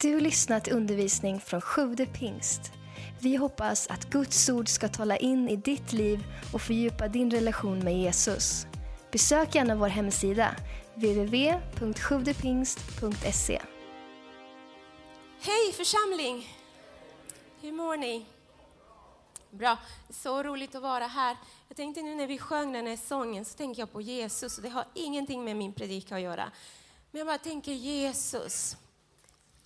Du lyssnat till undervisning från Sjude pingst. Vi hoppas att Guds ord ska tala in i ditt liv och fördjupa din relation med Jesus. Besök gärna vår hemsida, www.sjuvdepingst.se. Hej församling! Hur mår ni? Bra, så roligt att vara här. Jag tänkte nu när vi sjöng den här sången så tänker jag på Jesus och det har ingenting med min predikan att göra. Men jag bara tänker Jesus.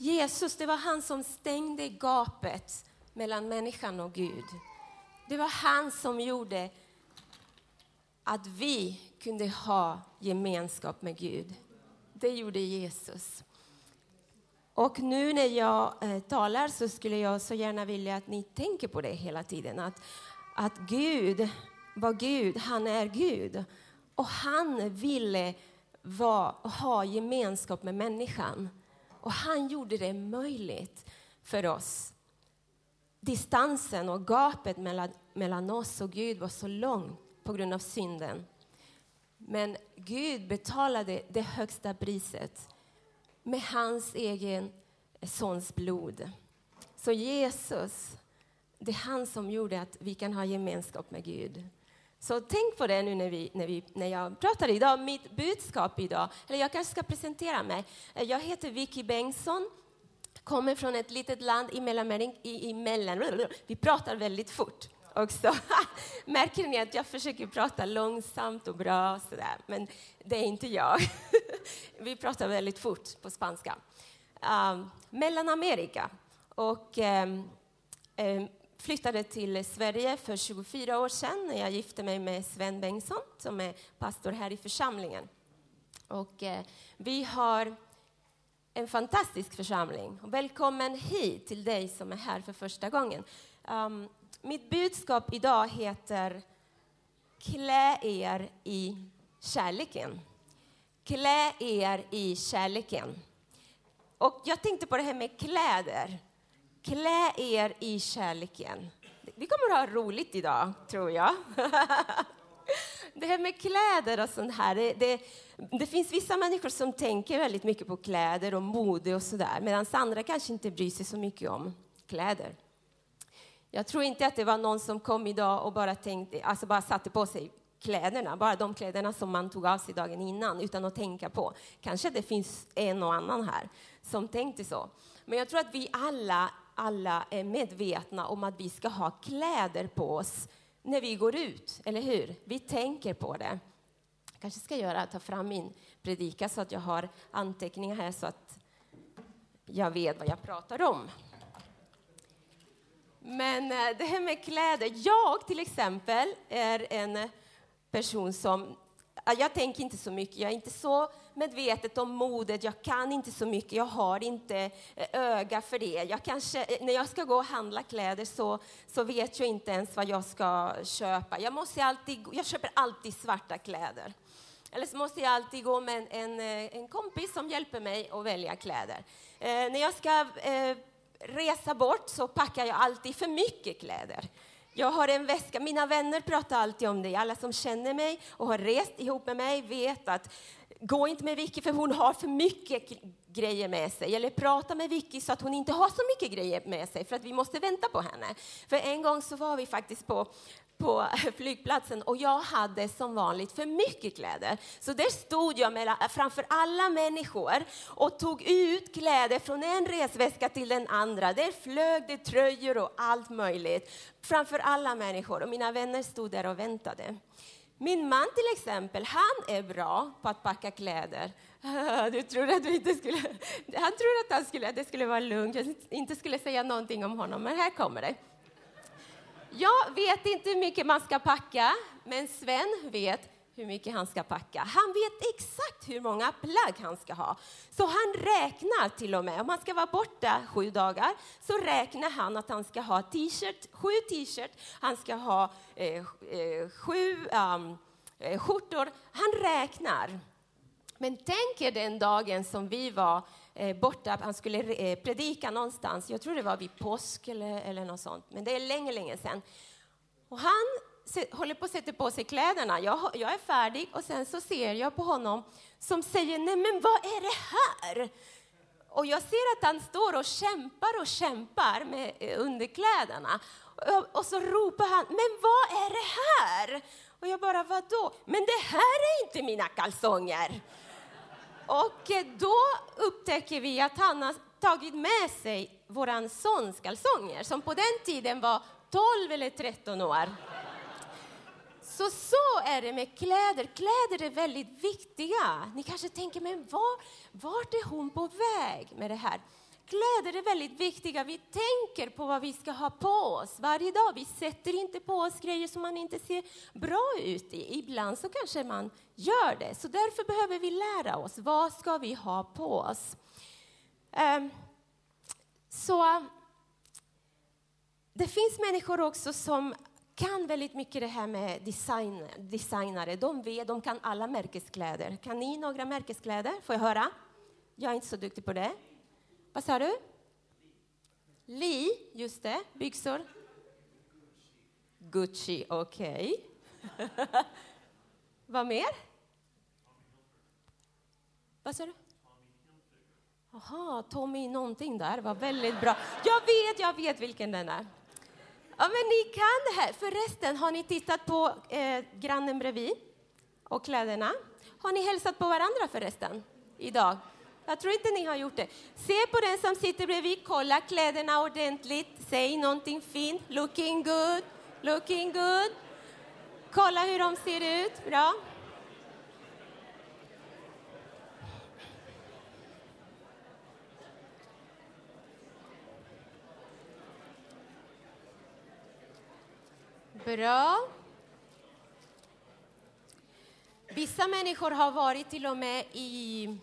Jesus, det var han som stängde gapet mellan människan och Gud. Det var han som gjorde att vi kunde ha gemenskap med Gud. Det gjorde Jesus. Och nu när jag eh, talar så skulle jag så gärna vilja att ni tänker på det hela tiden. Att, att Gud var Gud, han är Gud. Och han ville var, ha gemenskap med människan. Och han gjorde det möjligt för oss. Distansen och gapet mellan, mellan oss och Gud var så långt på grund av synden. Men Gud betalade det högsta priset med hans egen sons blod. Så Jesus, det är han som gjorde att vi kan ha gemenskap med Gud. Så tänk på det nu när, vi, när, vi, när jag pratar idag. Mitt budskap idag, eller jag kanske ska presentera mig. Eh, jag heter Vicky Bengtsson, kommer från ett litet land i Mellanamerika. I, i mellan, vi pratar väldigt fort också. Märker ni att jag försöker prata långsamt och bra och sådär, men det är inte jag. vi pratar väldigt fort på spanska. Um, Mellanamerika. Och um, um, flyttade till Sverige för 24 år sedan när jag gifte mig med Sven Bengtsson som är pastor här i församlingen. Och eh, vi har en fantastisk församling. Välkommen hit till dig som är här för första gången. Um, mitt budskap idag heter Klä er i kärleken. Klä er i kärleken. Och jag tänkte på det här med kläder. Klä er i kärleken. Vi kommer att ha roligt idag, tror jag. Det här med kläder och sånt här, det, det, det, finns vissa människor som tänker väldigt mycket på kläder och mode och sådär, medan andra kanske inte bryr sig så mycket om kläder. Jag tror inte att det var någon som kom idag och bara, tänkte, alltså bara satte på sig kläderna, bara de kläderna som man tog av sig dagen innan utan att tänka på. Kanske det finns en och annan här som tänkte så. Men jag tror att vi alla, alla är medvetna om att vi ska ha kläder på oss när vi går ut, eller hur? Vi tänker på det. Jag kanske ska göra, ta fram min predika så att jag har anteckningar här så att jag vet vad jag pratar om. Men eh, det här med kläder. Jag till exempel är en person som jag tänker inte så mycket, jag är inte så medvetet om modet, jag kan inte så mycket, jag har inte eh, öga för det. Jag kanske, eh, när jag ska gå och handla kläder så, så vet jag inte ens vad jag ska köpa. Jag, måste alltid, jag köper alltid svarta kläder. Eller så måste jag alltid gå med en, en, eh, en kompis som hjälper mig att välja kläder. Eh, när jag ska eh, resa bort så packar jag alltid för mycket kläder. Jag har en väska, mina vänner pratar alltid om det. Alla som känner mig och har rest ihop med mig vet att gå inte med Vicky för hon har för mycket grejer med sig. Eller prata med Vicky så att hon inte har så mycket grejer med sig för att vi måste vänta på henne. För en gång så var vi faktiskt på på flygplatsen och jag hade som vanligt för mycket kläder. Så där stod jag mellan, framför alla människor och tog ut kläder från en resväska till den andra. Där flög det tröjor och allt möjligt framför alla människor och mina vänner stod där och väntade. Min man till exempel, han är bra på att packa kläder. Du tror att du inte skulle... Han tror att, han skulle, att det skulle vara lugnt, jag inte skulle säga någonting om honom, men här kommer det. Jag vet inte hur mycket man ska packa, men Sven vet hur mycket han ska packa. Han vet exakt hur många plagg han ska ha. Så han räknar till och med. Om han ska vara borta sju dagar så räknar han att han ska ha t-shirt, sju t-shirt, han ska ha eh, eh sju um, skjortor. Han räknar. Men tänk er den dagen som vi var eh, borta, han skulle eh, predika någonstans, jag tror det var vid påsk eller, eller något sånt, men det är länge, länge sedan. Och han håller på att sätta på sig kläderna, jag, jag är färdig och sen så ser jag på honom som säger, nej men vad är det här? Och jag ser att han står och kämpar och kämpar med eh, underkläderna. Och, och så ropar han, men vad är det här? Och jag bara, vadå? Men det här är inte mina kalsonger. Och eh, då upptäcker vi att han har tagit med sig våran sons kalsonger som på den tiden var 12 eller 13 år. Så så är det med kläder. Kläder är väldigt viktiga. Ni kanske tänker, men var, vart är hon på väg med det här? Kläder är väldigt viktiga. Vi tänker på vad vi ska ha på oss varje dag. Vi sätter inte på oss grejer som man inte ser bra ut i. Ibland så kanske man gör det. Så därför behöver vi lära oss. Vad ska vi ha på oss? Um, så det finns människor också som kan väldigt mycket det här med design, designare. De, vet, de kan alla märkeskläder. Kan ni några märkeskläder? Får jag höra? Jag är inte så duktig på det. Vad sa du? Li, just det. Byxor? Gucci, okej. Okay. Vad mer? Vad sa du? Jaha, Tommy någonting där var väldigt bra. Jag vet, jag vet vilken den är. Ja, men ni kan det här. Förresten, har ni tittat på eh, grannen bredvid och kläderna? Har ni hälsat på varandra förresten idag? Jag tror inte ni har gjort det. Se på den som sitter bredvid, kolla kläderna ordentligt, säg någonting fint. Looking good, looking good. Kolla hur de ser ut. Bra. Bra. Vissa människor har varit till och med i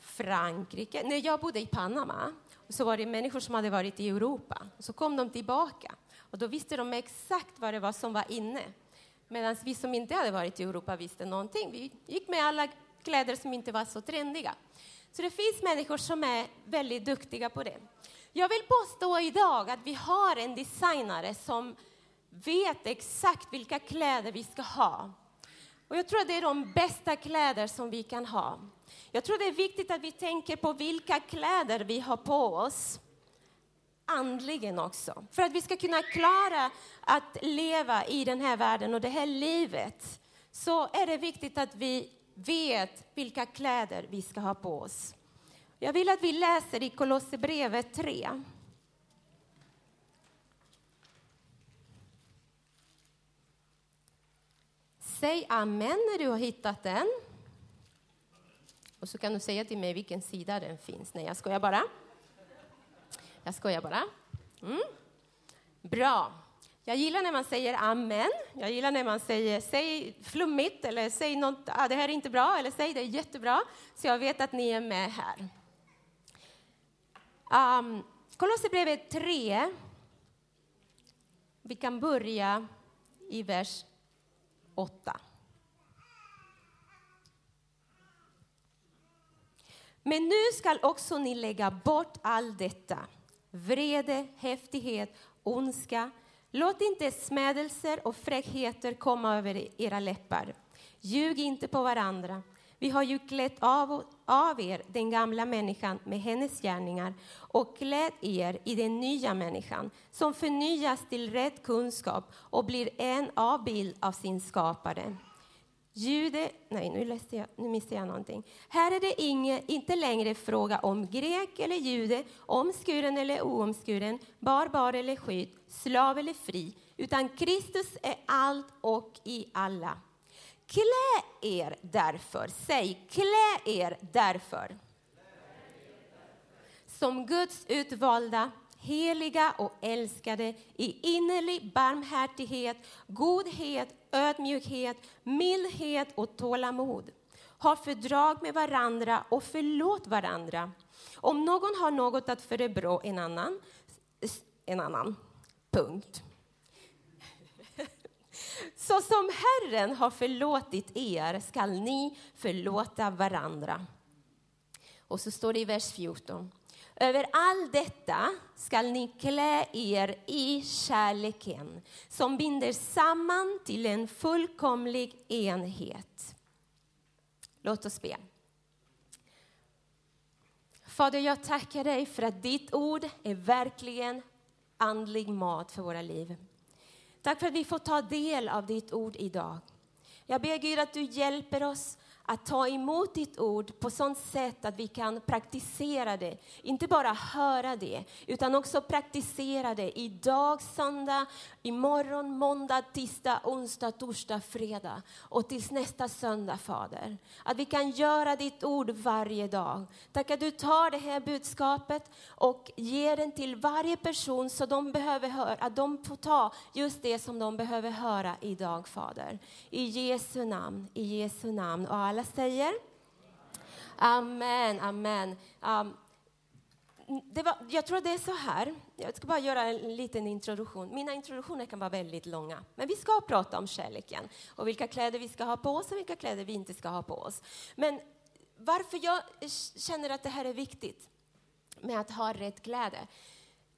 Frankrike. När jag bodde i Panama så var det människor som hade varit i Europa. Så kom de tillbaka och då visste de exakt vad det var som var inne. Medan vi som inte hade varit i Europa visste någonting. Vi gick med alla kläder som inte var så trendiga. Så det finns människor som är väldigt duktiga på det. Jag vill påstå idag att vi har en designare som vet exakt vilka kläder vi ska ha. Och jag tror att det är de bästa kläder som vi kan ha. Jag tror det är viktigt att vi tänker på vilka kläder vi har på oss andligen också. För att vi ska kunna klara att leva i den här världen och det här livet så är det viktigt att vi vet vilka kläder vi ska ha på oss. Jag vill att vi läser i Kolosserbrevet 3. Säg amen när du har hittat den. Och så kan du säga till mig vilken sida den finns. Nej, jag skojar bara. Jag skojar bara. Mm. Bra. Jag gillar när man säger amen. Jag gillar när man säger säg flummigt eller säg något, ah, det här är inte bra eller säg det är jättebra. Så jag vet att ni är med här. Um, Kolosserbrevet 3. Vi kan börja i vers 8. Men nu skall också ni lägga bort allt detta, vrede, häftighet, ondska. Låt inte smädelser och fräckheter komma över era läppar. Ljug inte på varandra. Vi har ju klätt av, av er den gamla människan med hennes gärningar och klätt er i den nya människan som förnyas till rätt kunskap och blir en avbild av sin skapare. Jude, nej nu, läste jag, nu missade jag någonting. Här är det inge, inte längre fråga om grek eller jude, omskuren eller oomskuren, barbar eller skydd, slav eller fri, utan Kristus är allt och i alla. Klä er därför, säg klä er därför. Som Guds utvalda, heliga och älskade i innerlig barmhärtighet, godhet, ödmjukhet, mildhet och tålamod. Ha fördrag med varandra och förlåt varandra. Om någon har något att förebrå en annan, en annan, punkt. Så som Herren har förlåtit er skall ni förlåta varandra. Och så står det i vers 14. Över allt detta skall ni klä er i kärleken som binder samman till en fullkomlig enhet. Låt oss be. Fader, jag tackar dig för att ditt ord är verkligen andlig mat för våra liv. Tack för att vi får ta del av ditt ord idag. Jag ber Gud att du hjälper oss att ta emot ditt ord på sånt sätt att vi kan praktisera det. Inte bara höra det, utan också praktisera det idag, söndag, imorgon, måndag, tisdag, onsdag, torsdag, fredag och tills nästa söndag, Fader. Att vi kan göra ditt ord varje dag. Tack att du tar det här budskapet och ger den till varje person så de behöver höra, att de får ta just det som de behöver höra idag, Fader. I Jesu namn, i Jesu namn. Och alla säger? Amen, amen. Um, det var, jag tror det är så här, jag ska bara göra en liten introduktion. Mina introduktioner kan vara väldigt långa, men vi ska prata om kärleken och vilka kläder vi ska ha på oss och vilka kläder vi inte ska ha på oss. Men varför jag känner att det här är viktigt med att ha rätt kläder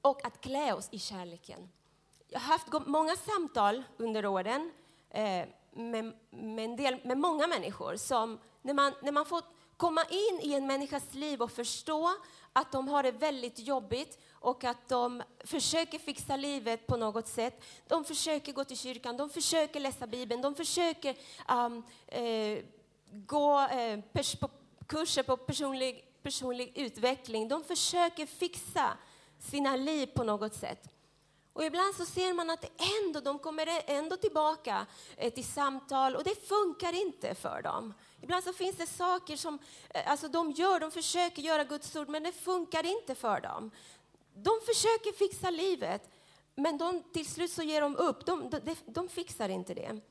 och att klä oss i kärleken. Jag har haft många samtal under åren eh, med, med, en del, med många människor som när man, när man får komma in i en människas liv och förstå att de har det väldigt jobbigt och att de försöker fixa livet på något sätt. De försöker gå till kyrkan, de försöker läsa Bibeln, de försöker um, eh, gå eh, på kurser på personlig, personlig utveckling. De försöker fixa sina liv på något sätt. Och ibland så ser man att ändå, de kommer ändå tillbaka eh, till samtal och det funkar inte för dem. Ibland så finns det saker som eh, alltså de gör, de försöker göra Guds ord, men det funkar inte för dem. De försöker fixa livet, men de, till slut så ger de upp. De, de, de fixar inte det.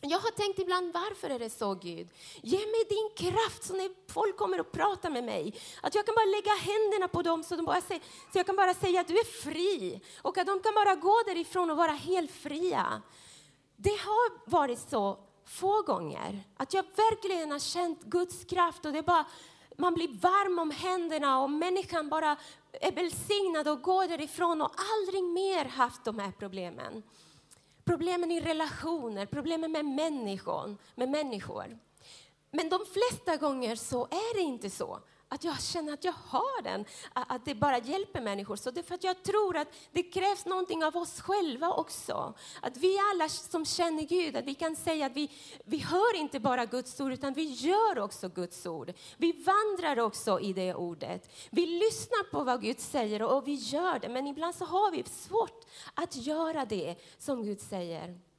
Jag har tänkt ibland, varför är det så Gud? Ge mig din kraft så när folk kommer och pratar med mig, att jag kan bara lägga händerna på dem så, de bara säger, så jag kan bara säga att du är fri och att de kan bara gå därifrån och vara helt fria. Det har varit så få gånger att jag verkligen har känt Guds kraft och det bara, man blir varm om händerna och människan bara är välsignad och går därifrån och aldrig mer haft de här problemen problemen i relationer, problemen med människor, med människor. Men de flesta gånger så är det inte så att jag känner att jag har den, att det bara hjälper människor. Så det är för att jag tror att det krävs någonting av oss själva också. Att vi alla som känner Gud, att vi kan säga att vi, vi hör inte bara Guds ord, utan vi gör också Guds ord. Vi vandrar också i det ordet. Vi lyssnar på vad Gud säger och vi gör det, men ibland så har vi svårt att göra det som Gud säger.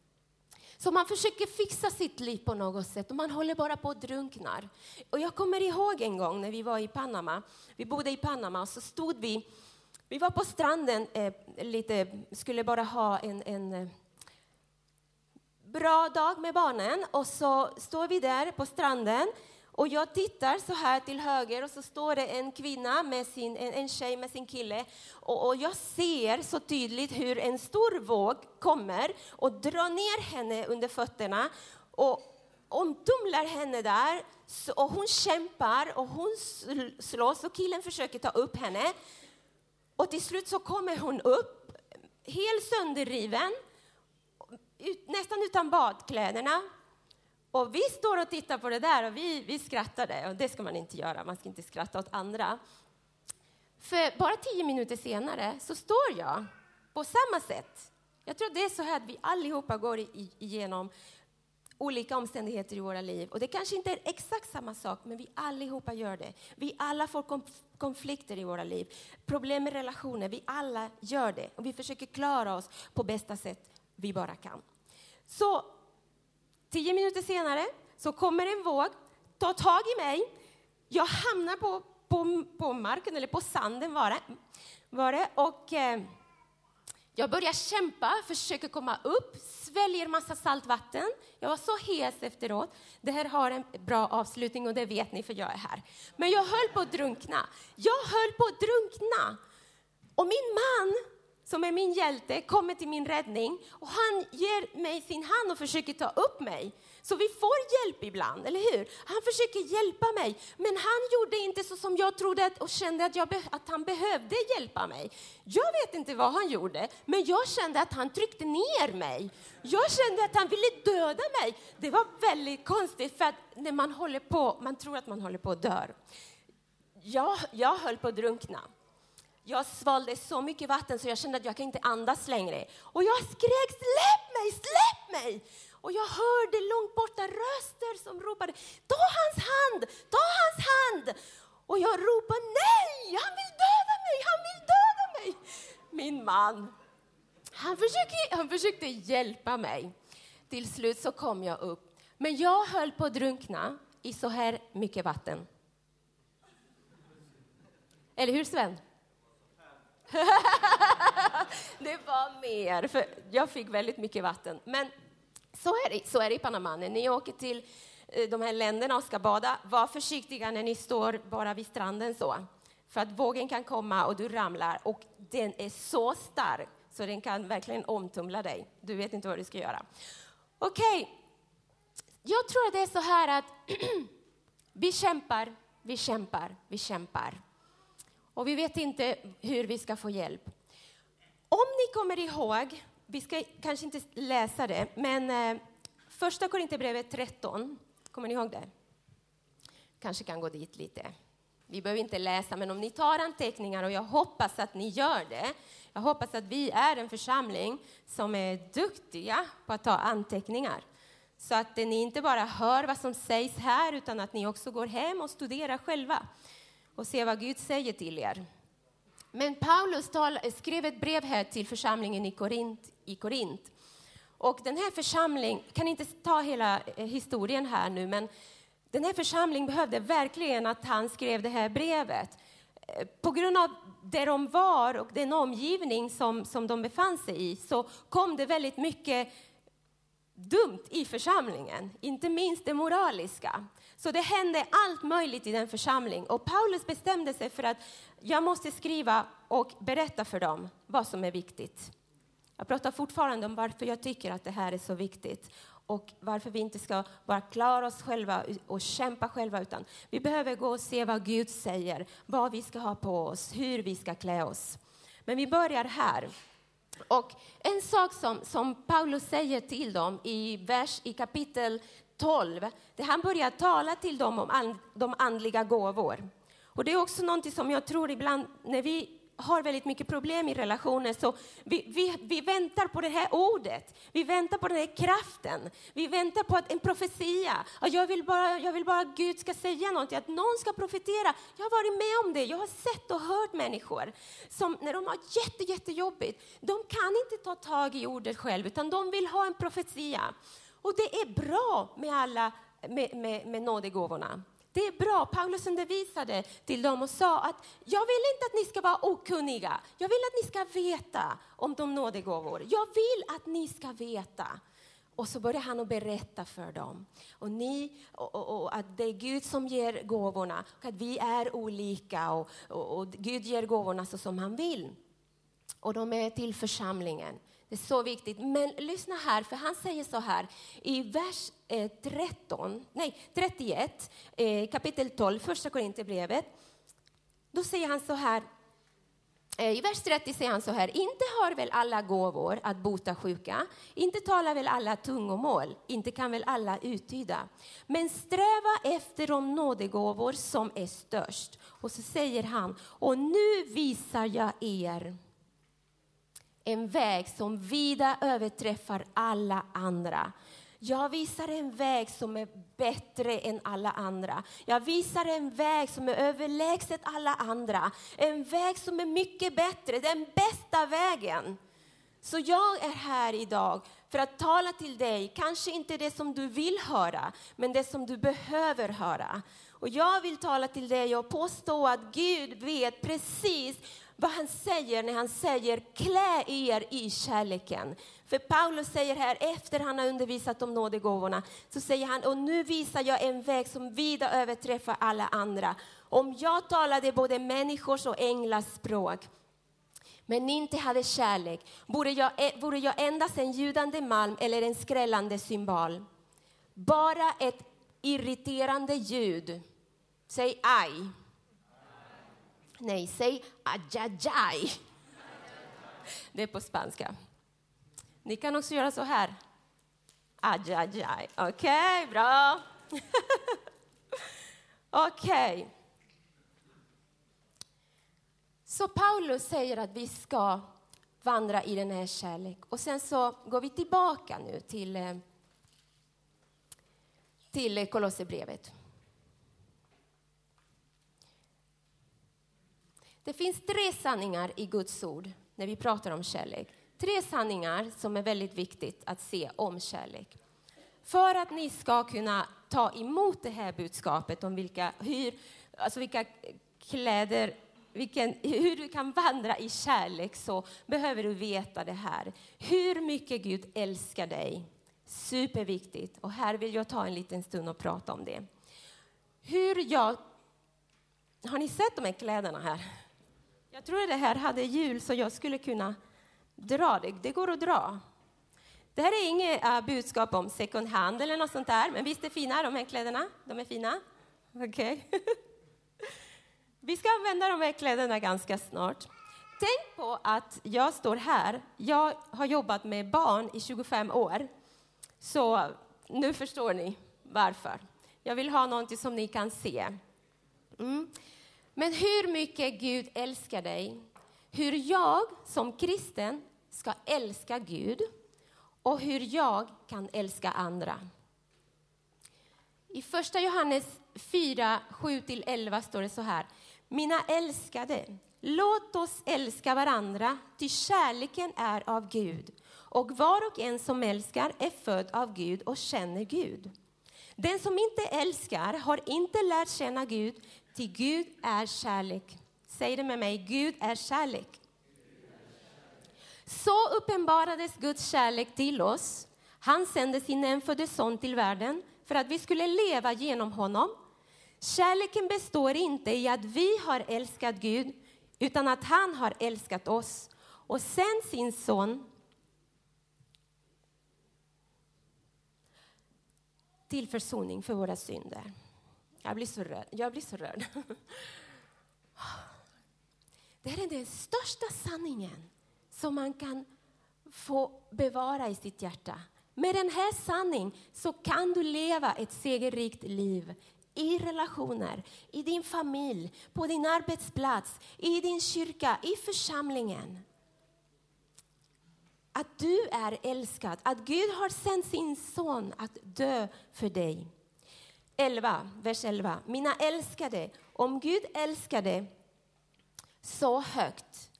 Så man försöker fixa sitt liv på något sätt och man håller bara på att drunknar. Och jag kommer ihåg en gång när vi var i Panama. Vi bodde i Panama och så stod vi, vi var på stranden eh, lite, skulle bara ha en, en eh, bra dag med barnen och så står vi där på stranden och jag tittar så här till höger och så står det en kvinna, med sin, en, en tjej med sin kille. Och, och, jag ser så tydligt hur en stor våg kommer och drar ner henne under fötterna. Och omtumlar henne där och hon kämpar och hon slåss och killen försöker ta upp henne. Och till slut så kommer hon upp helt sönderriven, nästan utan badkläderna och vi står och tittar på det där och vi, vi skrattade. Och det ska man inte göra, man ska inte skratta åt andra. För bara tio minuter senare så står jag på samma sätt. Jag tror det är så här att vi allihopa går igenom olika omständigheter i våra liv. Och det kanske inte är exakt samma sak, men vi allihopa gör det. Vi alla får konflikter i våra liv, problem med relationer. Vi alla gör det och vi försöker klara oss på bästa sätt vi bara kan. Så Tio minuter senare så kommer en våg, tar tag i mig. Jag hamnar på, på, på marken, eller på sanden var det. Var det. Och, eh, jag börjar kämpa, försöker komma upp, sväljer massa saltvatten. Jag var så hes efteråt. Det här har en bra avslutning och det vet ni för jag är här. Men jag höll på att drunkna. Jag höll på att drunkna. Och min man som är min hjälte, kommer till min räddning och han ger mig sin hand och försöker ta upp mig. Så vi får hjälp ibland, eller hur? Han försöker hjälpa mig, men han gjorde inte så som jag trodde och kände att, jag, att han behövde hjälpa mig. Jag vet inte vad han gjorde, men jag kände att han tryckte ner mig. Jag kände att han ville döda mig. Det var väldigt konstigt, för att när man håller på, man tror att man håller på att dö jag, jag höll på att drunkna. Jag svalde så mycket vatten så jag kände att jag kan inte andas längre. Och jag skrek släpp mig, släpp mig! Och jag hörde långt borta röster som ropade ta hans hand, ta hans hand! Och jag ropade nej, han vill döda mig, han vill döda mig! Min man, han försökte, han försökte hjälpa mig. Till slut så kom jag upp. Men jag höll på att drunkna i så här mycket vatten. Eller hur Sven? det var mer, för jag fick väldigt mycket vatten. Men så är det, så är det i Panama. När ni åker till eh, de här länderna och ska bada, var försiktiga när ni står bara vid stranden så. För att vågen kan komma och du ramlar och den är så stark så den kan verkligen omtumla dig. Du vet inte vad du ska göra. Okej, okay. jag tror att det är så här att vi kämpar, vi kämpar, vi kämpar. Och vi vet inte hur vi ska få hjälp. Om ni kommer ihåg, vi ska kanske inte läsa det, men eh, första Korinthierbrevet 13, kommer ni ihåg det? Kanske kan gå dit lite. Vi behöver inte läsa, men om ni tar anteckningar, och jag hoppas att ni gör det. Jag hoppas att vi är en församling som är duktiga på att ta anteckningar. Så att ni inte bara hör vad som sägs här, utan att ni också går hem och studerar själva och se vad Gud säger till er. Men Paulus tal, eh, skrev ett brev här till församlingen i Korint, i Korint. Och den här församlingen, kan inte ta hela eh, historien här nu, men den här församlingen behövde verkligen att han skrev det här brevet. Eh, på grund av där de var och den omgivning som, som de befann sig i så kom det väldigt mycket dumt i församlingen, inte minst det moraliska. Så det hände allt möjligt i den församlingen och Paulus bestämde sig för att jag måste skriva och berätta för dem vad som är viktigt. Jag pratar fortfarande om varför jag tycker att det här är så viktigt och varför vi inte ska bara klara oss själva och kämpa själva, utan vi behöver gå och se vad Gud säger, vad vi ska ha på oss, hur vi ska klä oss. Men vi börjar här. Och en sak som, som Paulus säger till dem i, vers, i kapitel 12, där han börjar tala till dem om and, de andliga gåvor. Och det är också något som jag tror ibland när vi har väldigt mycket problem i relationer så vi, vi, vi väntar på det här ordet. Vi väntar på den här kraften. Vi väntar på att en profetia. Jag vill bara, jag vill bara att Gud ska säga någonting, att någon ska profetera. Jag har varit med om det. Jag har sett och hört människor som när de har jätte, jättejobbigt, de kan inte ta tag i ordet själv utan de vill ha en profetia. Och det är bra med alla med, med, med nådegåvorna. Det är bra. Paulus undervisade till dem och sa att jag vill inte att ni ska vara okunniga. Jag vill att ni ska veta om de nådegåvor. Jag vill att ni ska veta. Och så började han att berätta för dem. Och, ni, och, och, och, att det är Gud som ger gåvorna, och att vi är olika och, och, Gud ger gåvorna så som han vill. Och de är till församlingen. Det är så viktigt. Men lyssna här, för han säger så här i vers eh, 13, nej, 31, eh, kapitel 12, första Korinthierbrevet. Då säger han så här, eh, i vers 30 säger han så här, inte har väl alla gåvor att bota sjuka, inte talar väl alla tungomål, inte kan väl alla uttyda. Men sträva efter de nådegåvor som är störst. Och så säger han, och nu visar jag er en väg som vida överträffar alla andra. Jag visar en väg som är bättre än alla andra. Jag visar en väg som är överlägset alla andra. En väg som är mycket bättre, den bästa vägen. Så jag är här idag för att tala till dig, kanske inte det som du vill höra, men det som du behöver höra. Och jag vill tala till dig och påstå att Gud vet precis vad han säger när han säger klä er i kärleken. För Paulus säger här, efter han har undervisat om nådegåvorna, så säger han, och nu visar jag en väg som vida överträffar alla andra. Om jag talade både människors och änglars språk, men inte hade kärlek, vore jag, e-, vore jag endast en ljudande malm eller en skrällande symbol. Bara ett irriterande ljud. Säg aj. Nej, säg ajajaj. Det är på spanska. Ni kan också göra så här. Ajajaj. Okej, okay, bra. Okej. Okay. Så Paulus säger att vi ska vandra i den här kärlek. Och sen så går vi tillbaka nu till, eh, till Kolosserbrevet. Det finns tre sanningar i Guds ord när vi pratar om kärlek. Tre sanningar som är väldigt viktigt att se om kärlek. För att ni ska kunna ta emot det här budskapet om vilka, hur, alltså vilka kläder vilken, hur du kan vandra i kärlek så behöver du veta det här. Hur mycket Gud älskar dig. Superviktigt. Och här vill jag ta en liten stund och prata om det. Hur jag... Har ni sett de här kläderna här? Jag tror det här hade hjul så jag skulle kunna dra det. Det går att dra. Det här är inget äh, budskap om second hand eller något sånt där, men visst är fina de här kläderna? De är fina? Okej. Okay. Vi ska använda de här kläderna ganska snart. Tänk på att jag står här. Jag har jobbat med barn i 25 år. Så nu förstår ni varför. Jag vill ha någonting som ni kan se. Mm. Men hur mycket Gud älskar dig, hur jag som kristen ska älska Gud och hur jag kan älska andra. I första Johannes 4, 7-11 står det så här. Mina älskade, låt oss älska varandra, ty kärleken är av Gud. Och var och en som älskar är född av Gud och känner Gud. Den som inte älskar har inte lärt känna Gud, ty Gud är kärlek. Säg det med mig, Gud är kärlek. Så uppenbarades Guds kärlek till oss. Han sände sin enfödde son till världen för att vi skulle leva genom honom. Kärleken består inte i att vi har älskat Gud, utan att han har älskat oss och sänt sin son till försoning för våra synder. Jag blir så rörd. Jag blir så rörd. Det här är den största sanningen som man kan få bevara i sitt hjärta. Med den här sanningen så kan du leva ett segerrikt liv i relationer, i din familj, på din arbetsplats, i din kyrka, i församlingen. Att du är älskad, att Gud har sänt sin son att dö för dig. 11, vers 11. Mina älskade, om Gud älskade så högt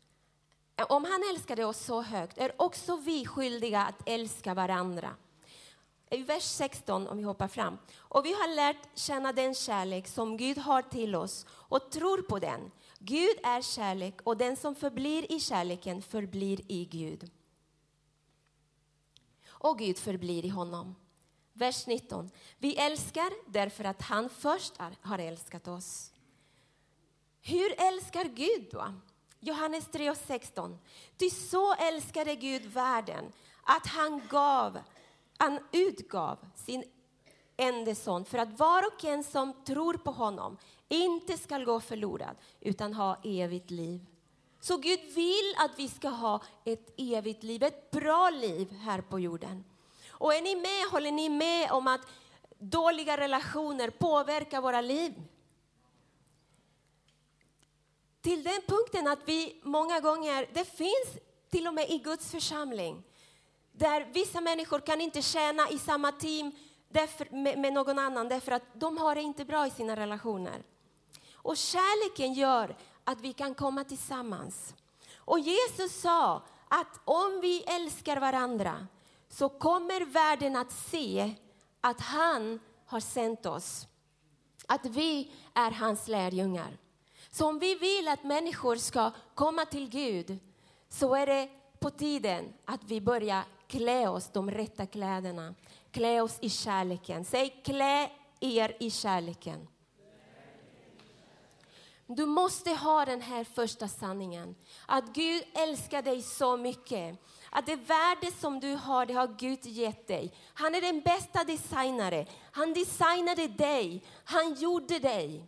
om han älskade oss så högt är också vi skyldiga att älska varandra. I vers 16, om vi hoppar fram. Och vi har lärt känna den kärlek som Gud har till oss och tror på den. Gud är kärlek och den som förblir i kärleken förblir i Gud. Och Gud förblir i honom. Vers 19. Vi älskar därför att han först har älskat oss. Hur älskar Gud då? Johannes 3 och 16. Ty så älskade Gud världen att han gav, han utgav sin enda son för att var och en som tror på honom inte ska gå förlorad utan ha evigt liv. Så Gud vill att vi ska ha ett evigt liv, ett bra liv här på jorden. Och är ni med, håller ni med om att dåliga relationer påverkar våra liv? till den punkten att vi många gånger, det finns till och med i Guds församling, där vissa människor kan inte tjäna i samma team därför, med, med någon annan därför att de har det inte bra i sina relationer. Och kärleken gör att vi kan komma tillsammans. Och Jesus sa att om vi älskar varandra så kommer världen att se att han har sänt oss. Att vi är hans lärjungar. Så om vi vill att människor ska komma till Gud så är det på tiden att vi börjar klä oss de rätta kläderna. Klä oss i kärleken. Säg klä er i kärleken. Du måste ha den här första sanningen. Att Gud älskar dig så mycket. Att det värde som du har, det har Gud gett dig. Han är den bästa designare. Han designade dig. Han gjorde dig.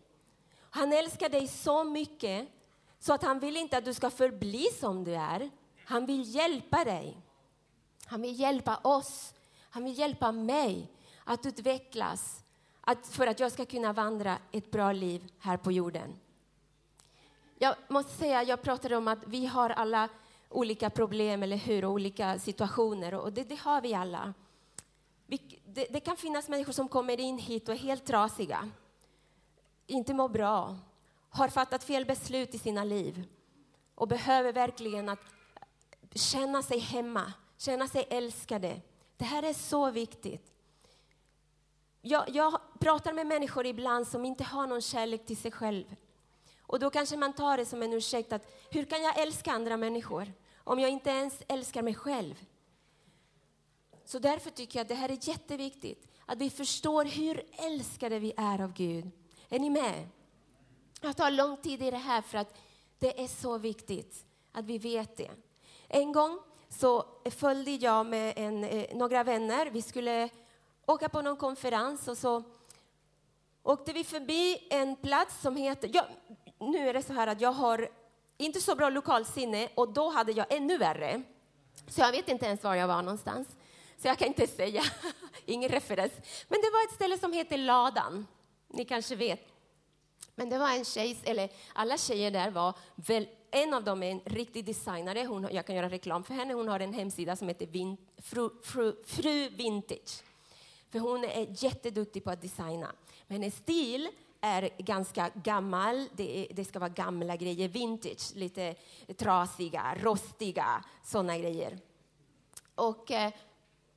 Han älskar dig så mycket så att han vill inte att du ska förbli som du är. Han vill hjälpa dig. Han vill hjälpa oss. Han vill hjälpa mig att utvecklas att, för att jag ska kunna vandra ett bra liv här på jorden. jag måste säga, jag pratade om att vi har alla olika problem, eller hur, och olika situationer, och det, det har vi alla. Vi, det, det, kan finnas människor som kommer in hit och är helt trasiga, inte mår bra, har fattat fel beslut i sina liv och behöver verkligen att känna sig hemma, känna sig älskade. Det här är så viktigt. Jag, jag, pratar med människor ibland som inte har någon kärlek till sig själv. Och då kanske man tar det som en ursäkt att hur kan jag älska andra människor om jag inte ens älskar mig själv? Så därför tycker jag att det här är jätteviktigt, att vi förstår hur älskade vi är av Gud. Är ni med? Jag tar lång tid i det här för att det är så viktigt att vi vet det. En gång så följde jag med en, eh, några vänner. Vi skulle åka på någon konferens och så åkte vi förbi en plats som heter... Ja, nu är det så här att jag har inte så bra lokalsinne och då hade jag ännu värre. Så jag vet inte ens var jag var någonstans. Så jag kan inte säga, ingen referens. Men det var ett ställe som heter Ladan. Ni kanske vet. Men det var en tjej, eller alla tjejer där var väl, en av dem är en riktig designare. Hon, jag kan göra reklam för henne. Hon har en hemsida som heter Vin, fru, fru, fru Vintage. För hon är jätteduktig på att designa. Men hennes stil är ganska gammal. Det, är, det, ska vara gamla grejer, vintage, lite trasiga, rostiga, sådana grejer. Och, eh,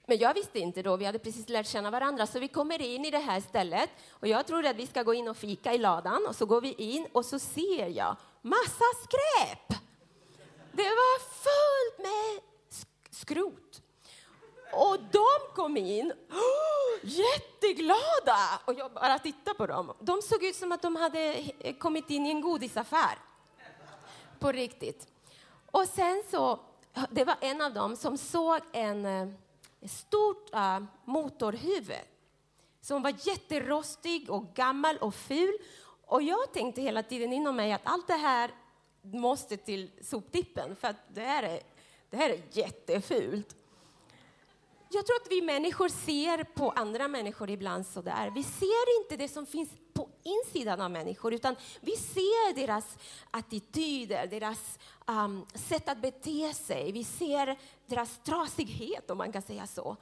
men jag visste inte då, vi hade precis lärt känna varandra, så vi kommer in i det här stället och jag tror att vi ska gå in och fika i ladan och så går vi in och så ser jag massa skräp. Det var fullt med skrot. Och de kom in jätteglada och jag bara tittade på dem. De såg ut som att de hade kommit in i en godisaffär. På riktigt. Och sen så, det var en av dem som såg en, eh, stort uh, motorhuvud som var jätterostig och gammal och ful. Och jag tänkte hela tiden inom mig att allt det här måste till soptippen för att det här är, det här är jättefult jag tror att vi människor ser på andra människor ibland så där. Vi ser inte det som finns på insidan av människor, utan vi ser deras attityder, deras um, sätt att bete sig. Vi ser deras trasighet, om man kan säga så.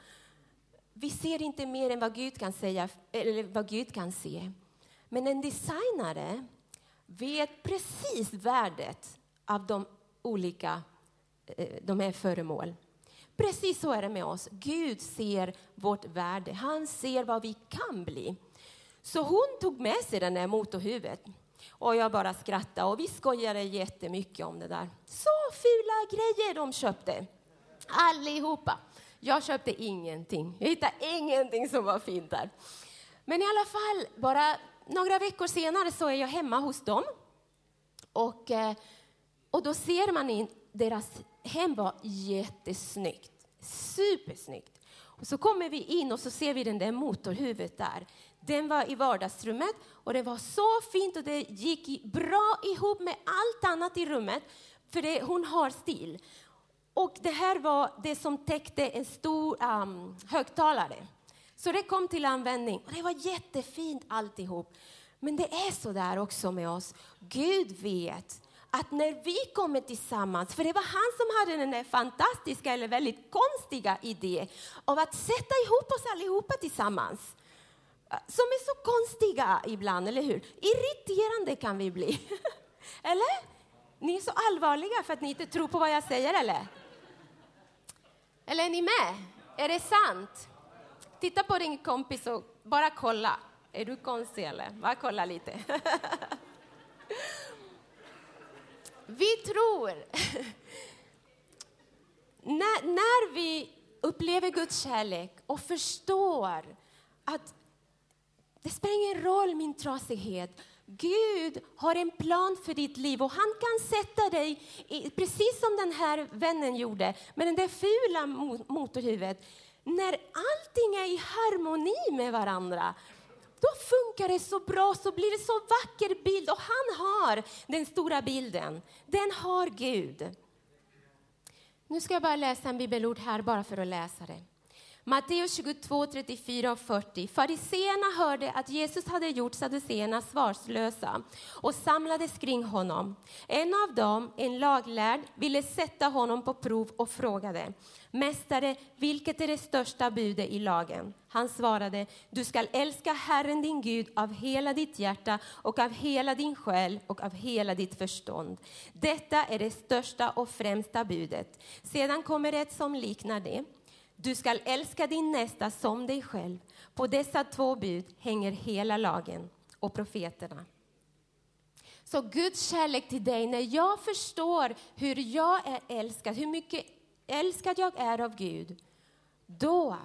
Vi ser inte mer än vad Gud kan säga, eller vad Gud kan se. Men en designare vet precis värdet av de olika eh, de här föremål. Precis så är det med oss. Gud ser vårt värde. Han ser vad vi kan bli. Så hon tog med sig den där motorhuvudet. Och jag bara skrattade och vi skojade jättemycket om det där. Så fula grejer de köpte. Allihopa. Jag köpte ingenting. Jag hittade ingenting som var fint där. Men i alla fall, bara några veckor senare så är jag hemma hos dem. Och, eh, och då ser man in deras hem var jättesnyggt. Supersnyggt. Och så kommer vi in och så ser vi den där motorhuvudet där. Den var i vardagsrummet och det var så fint och det gick bra ihop med allt annat i rummet. För det, hon har stil. Och det här var det som täckte en stor um, högtalare. Så det kom till användning och det var jättefint alltihop. Men det är så där också med oss. Gud vet att när vi kommer tillsammans, för det var han som hade den där fantastiska eller väldigt konstiga idén av att sätta ihop oss allihopa tillsammans. Eh, som är så konstiga ibland, eller hur? Irriterande kan vi bli. eller? Ni är så allvarliga för att ni inte tror på vad jag säger, eller? Eller är ni med? Är det sant? Titta på din kompis och bara kolla. Är du konstig eller? Bara kolla lite. Vi tror, när, när vi upplever Guds kärlek och förstår att det spelar ingen roll min trasighet. Gud har en plan för ditt liv och han kan sätta dig, i, precis som den här vännen gjorde, med den där fula motorhuvudet. När allting är i harmoni med varandra, då funkar det så bra, så blir det så vacker bild. Och han har den stora bilden. Den har Gud. Nu ska jag bara läsa en bibelord här, bara för att läsa det. Matteus 22, 34 och 40. Fariseerna hörde att Jesus hade gjort saduceerna svarslösa och samlades kring honom. En av dem, en laglärd, ville sätta honom på prov och frågade Mästare, vilket är det största budet i lagen? Han svarade, du skall älska Herren din Gud av hela ditt hjärta och av hela din själ och av hela ditt förstånd. Detta är det största och främsta budet. Sedan kommer ett som liknar det. Du skall älska din nästa som dig själv. På dessa två bud hänger hela lagen och profeterna. Så Guds kärlek till dig, när jag förstår hur jag är älskad, hur mycket älskad jag är av Gud, då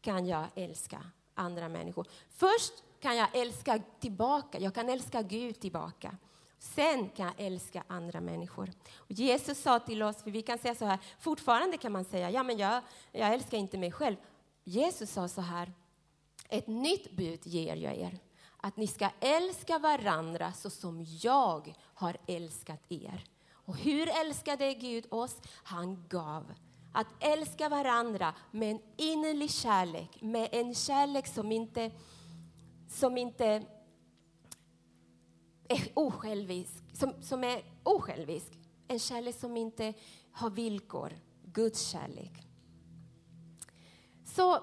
kan jag älska andra människor. Först kan jag älska tillbaka, jag kan älska Gud tillbaka. Sen kan jag älska andra människor. Och Jesus sa till oss, för vi kan säga så här, fortfarande kan man säga, ja men jag, jag älskar inte mig själv. Jesus sa så här, ett nytt bud ger jag er, att ni ska älska varandra så som jag har älskat er. Och hur älskade Gud oss? Han gav. Att älska varandra med en innerlig kärlek, med en kärlek som inte, som inte är osjälvisk, som, som är osjälvisk. En kärlek som inte har villkor. Guds kärlek. Så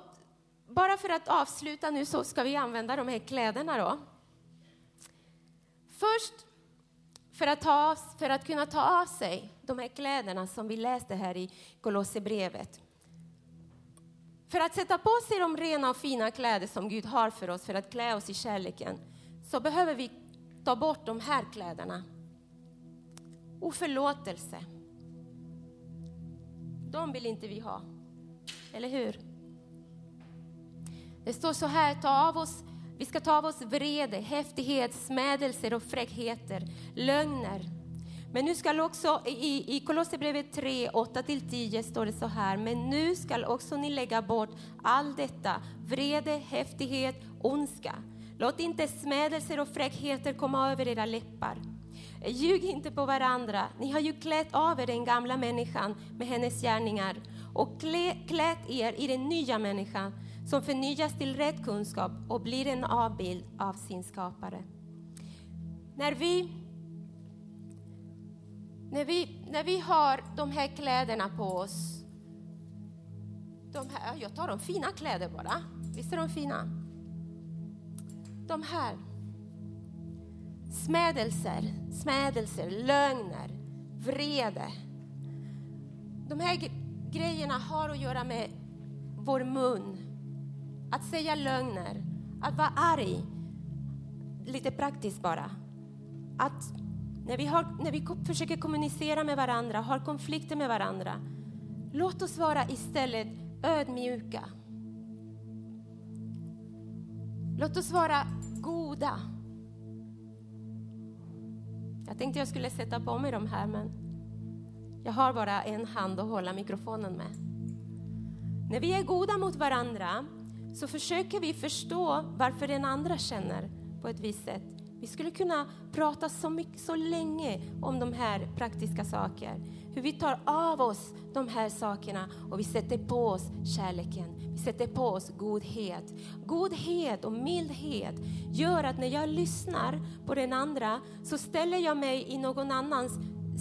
bara för att avsluta nu så ska vi använda de här kläderna då. Först för att, ta, för att kunna ta av sig de här kläderna som vi läste här i Kolosserbrevet. För att sätta på sig de rena och fina kläder som Gud har för oss, för att klä oss i kärleken, så behöver vi ta bort de här kläderna. Och förlåtelse, De vill inte vi ha. Eller hur? Det står så här, ta av oss, vi ska ta av oss vrede, häftighet, smädelser och fräckheter, lögner. Men nu ska också, i, i Kolosserbrevet 3, 8-10 står det så här, men nu ska också ni lägga bort all detta, vrede, häftighet, ondska Låt inte smädelser och fräckheter komma över era läppar. Ljug inte på varandra. Ni har ju klätt av er den gamla människan med hennes gärningar och klätt er i den nya människan som förnyas till rätt kunskap och blir en avbild av sin skapare. När vi, när vi, när vi har de här kläderna på oss, de här, jag tar de fina kläder bara, visst är de fina? De här smädelser, smädelser, lögner, vrede. De här grejerna har att göra med vår mun. Att säga lögner, att vara arg. Lite praktiskt bara. Att när vi, har, när vi försöker kommunicera med varandra, har konflikter med varandra, låt oss vara istället ödmjuka. Låt oss vara goda. Jag tänkte jag skulle sätta på mig de här, men jag har bara en hand att hålla mikrofonen med. När vi är goda mot varandra så försöker vi förstå varför den andra känner på ett visst sätt. Vi skulle kunna prata så, mycket, så länge om de här praktiska sakerna. Hur vi tar av oss de här sakerna och vi sätter på oss kärleken. Vi sätter på oss godhet. Godhet och mildhet gör att när jag lyssnar på den andra så ställer jag mig i någon annans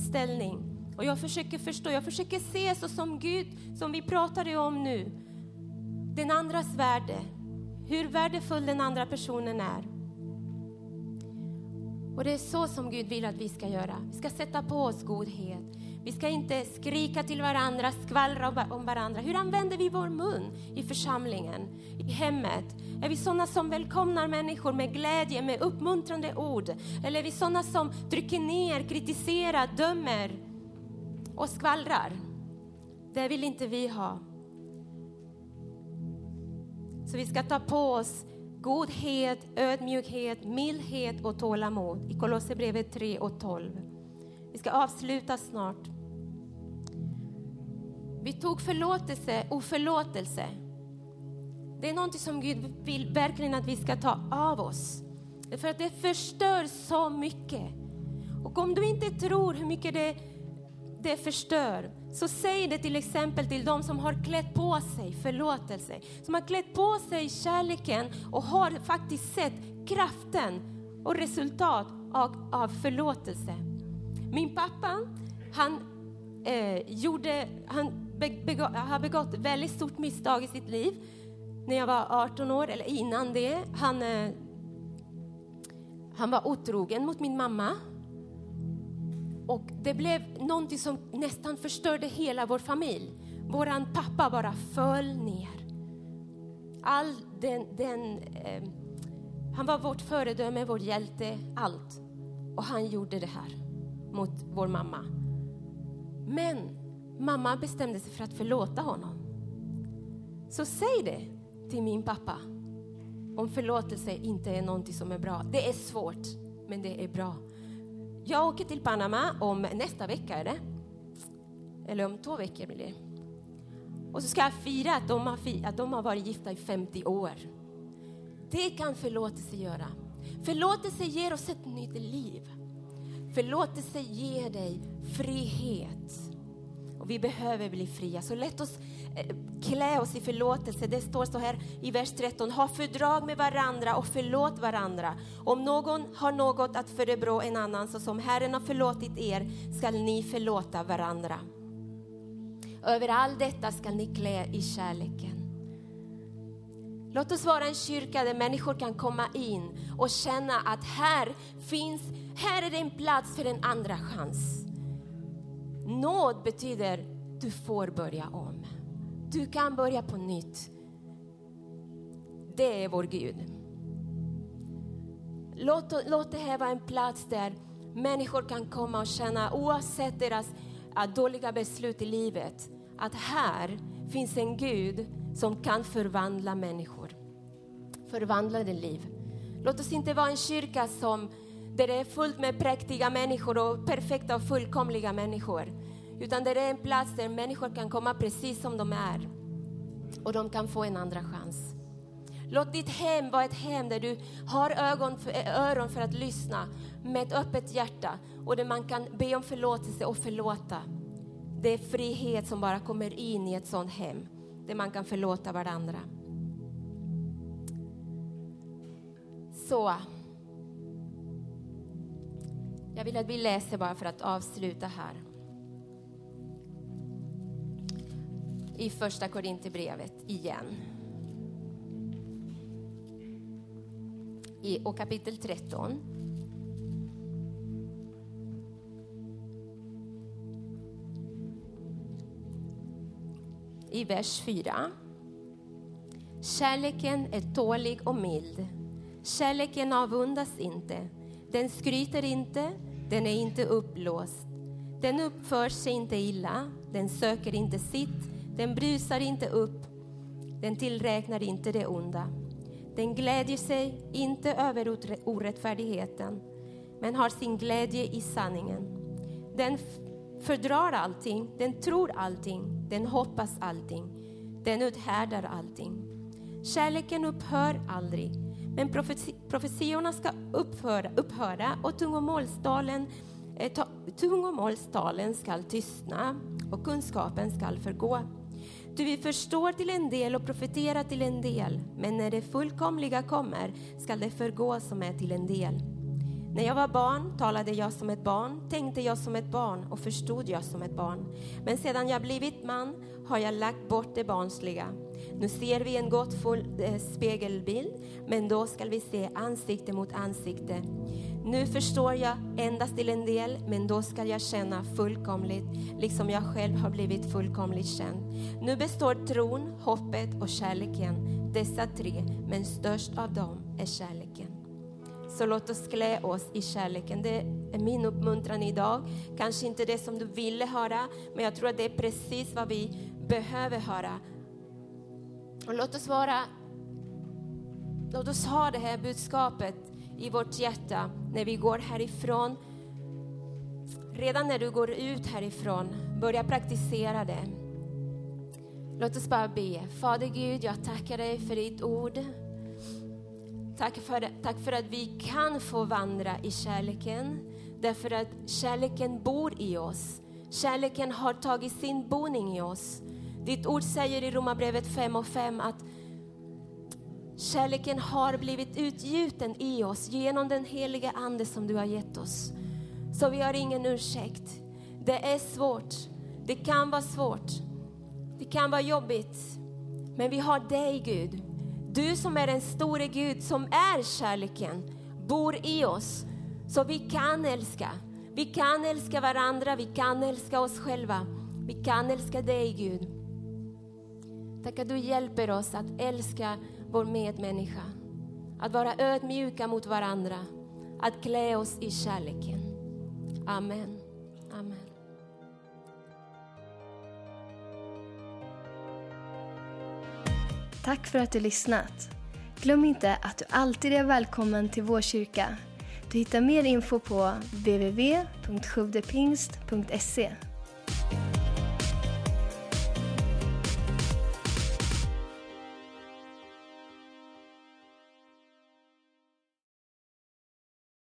ställning. Och jag försöker förstå, jag försöker se så som Gud, som vi pratade om nu. Den andras värde, hur värdefull den andra personen är. Och det är så som Gud vill att vi ska göra. Vi ska sätta på oss godhet. Vi ska inte skrika till varandra, skvallra om varandra. Hur använder vi vår mun i församlingen, i hemmet? Är vi sådana som välkomnar människor med glädje, med uppmuntrande ord? Eller är vi sådana som trycker ner, kritiserar, dömer och skvallrar? Det vill inte vi ha. Så vi ska ta på oss godhet, ödmjukhet, mildhet och tålamod i Kolosserbrevet 3 och 12. Vi ska avsluta snart. Vi tog förlåtelse och förlåtelse. Det är något som Gud vill verkligen att vi ska ta av oss. För att det förstör så mycket. Och om du inte tror hur mycket det, det förstör. Så säg det till exempel till de som har klätt på sig förlåtelse, som har klätt på sig kärleken och har faktiskt sett kraften och resultat av, av förlåtelse. Min pappa, han, eh, gjorde, han begå, har begått ett väldigt stort misstag i sitt liv när jag var 18 år, eller innan det. Han, eh, han var otrogen mot min mamma. Och det blev någonting som nästan förstörde hela vår familj. Vår pappa bara föll ner. All den, den eh, han var vårt föredöme, vår hjälte, allt. Och han gjorde det här mot vår mamma. Men mamma bestämde sig för att förlåta honom. Så säg det till min pappa om förlåtelse inte är någonting som är bra. Det är svårt, men det är bra. Jag åker till Panama om nästa vecka, är det? Eller om två veckor blir det. Och så ska jag fira att de har, att de har varit gifta i 50 år. Det kan förlåtelse göra. Förlåtelse ger oss ett nytt liv. Förlåtelse ger dig frihet. Och vi behöver bli fria. Så låt oss eh, klä oss i förlåtelse. Det står så här i vers 13. Ha fördrag med varandra och förlåt varandra. Om någon har något att förebrå en annan så som Herren har förlåtit er skall ni förlåta varandra. Över allt detta skall ni klä i kärleken. Låt oss vara en kyrka där människor kan komma in och känna att här finns, här är det en plats för en andra chans. Nåd betyder du får börja om. Du kan börja på nytt. Det är vår Gud. Låt, låt det här vara en plats där människor kan komma och känna, oavsett deras dåliga beslut i livet, att här finns en Gud som kan förvandla människor. Förvandla ditt liv. Låt oss inte vara en kyrka som, där det är fullt med präktiga människor och perfekta och fullkomliga människor. Utan där det är en plats där människor kan komma precis som de är. Och de kan få en andra chans. Låt ditt hem vara ett hem där du har ögon för, öron för att lyssna med ett öppet hjärta och där man kan be om förlåtelse och förlåta. Det är frihet som bara kommer in i ett sånt hem där man kan förlåta varandra. Så. Jag vill att vi läser bara för att avsluta här. I första Korinthierbrevet igen. I, och kapitel 13. I vers 4. Kärleken är tålig och mild. Kärleken avundas inte. Den skryter inte, den är inte uppblåst. Den uppför sig inte illa, den söker inte sitt, den brusar inte upp, den tillräknar inte det onda. Den glädjer sig inte över orättfärdigheten, men har sin glädje i sanningen. Den fördrar allting, den tror allting, den hoppas allting, den uthärdar allting. Kärleken upphör aldrig, men profetiorna ska upphöra, upphöra och tungomålstalen, eh, tungomålstalen ska tystna och kunskapen ska förgå. Du vi förstår till en del och profeterar till en del, men när det fullkomliga kommer skall det förgå som är till en del. När jag var barn talade jag som ett barn, tänkte jag som ett barn och förstod jag som ett barn. Men sedan jag blivit man har jag lagt bort det barnsliga. Nu ser vi en gåtfull eh, spegelbild, men då skall vi se ansikte mot ansikte. Nu förstår jag endast till en del, men då skall jag känna fullkomligt, liksom jag själv har blivit fullkomligt känd. Nu består tron, hoppet och kärleken, dessa tre, men störst av dem är kärleken. Så låt oss klä oss i kärleken. Det är min uppmuntran idag. Kanske inte det som du ville höra, men jag tror att det är precis vad vi behöver höra. Och låt oss vara Låt oss ha det här budskapet i vårt hjärta när vi går härifrån. Redan när du går ut härifrån, börja praktisera det. Låt oss bara be. Fader Gud, jag tackar dig för ditt ord. Tack för, tack för att vi kan få vandra i kärleken, därför att kärleken bor i oss. Kärleken har tagit sin boning i oss. Ditt ord säger i Romarbrevet 5 och 5 att kärleken har blivit utgjuten i oss genom den helige Ande som du har gett oss. Så vi har ingen ursäkt. Det är svårt. Det kan vara svårt. Det kan vara jobbigt. Men vi har dig Gud. Du som är den store Gud, som är kärleken, bor i oss. Så vi kan älska. Vi kan älska varandra, vi kan älska oss själva. Vi kan älska dig Gud. Tack att du hjälper oss att älska vår medmänniska. Att vara ödmjuka mot varandra. Att klä oss i kärleken. Amen. Amen. Tack för att du lyssnat. Glöm inte att du alltid är välkommen till vår kyrka. Du hittar mer info på www.sjuvdepingst.se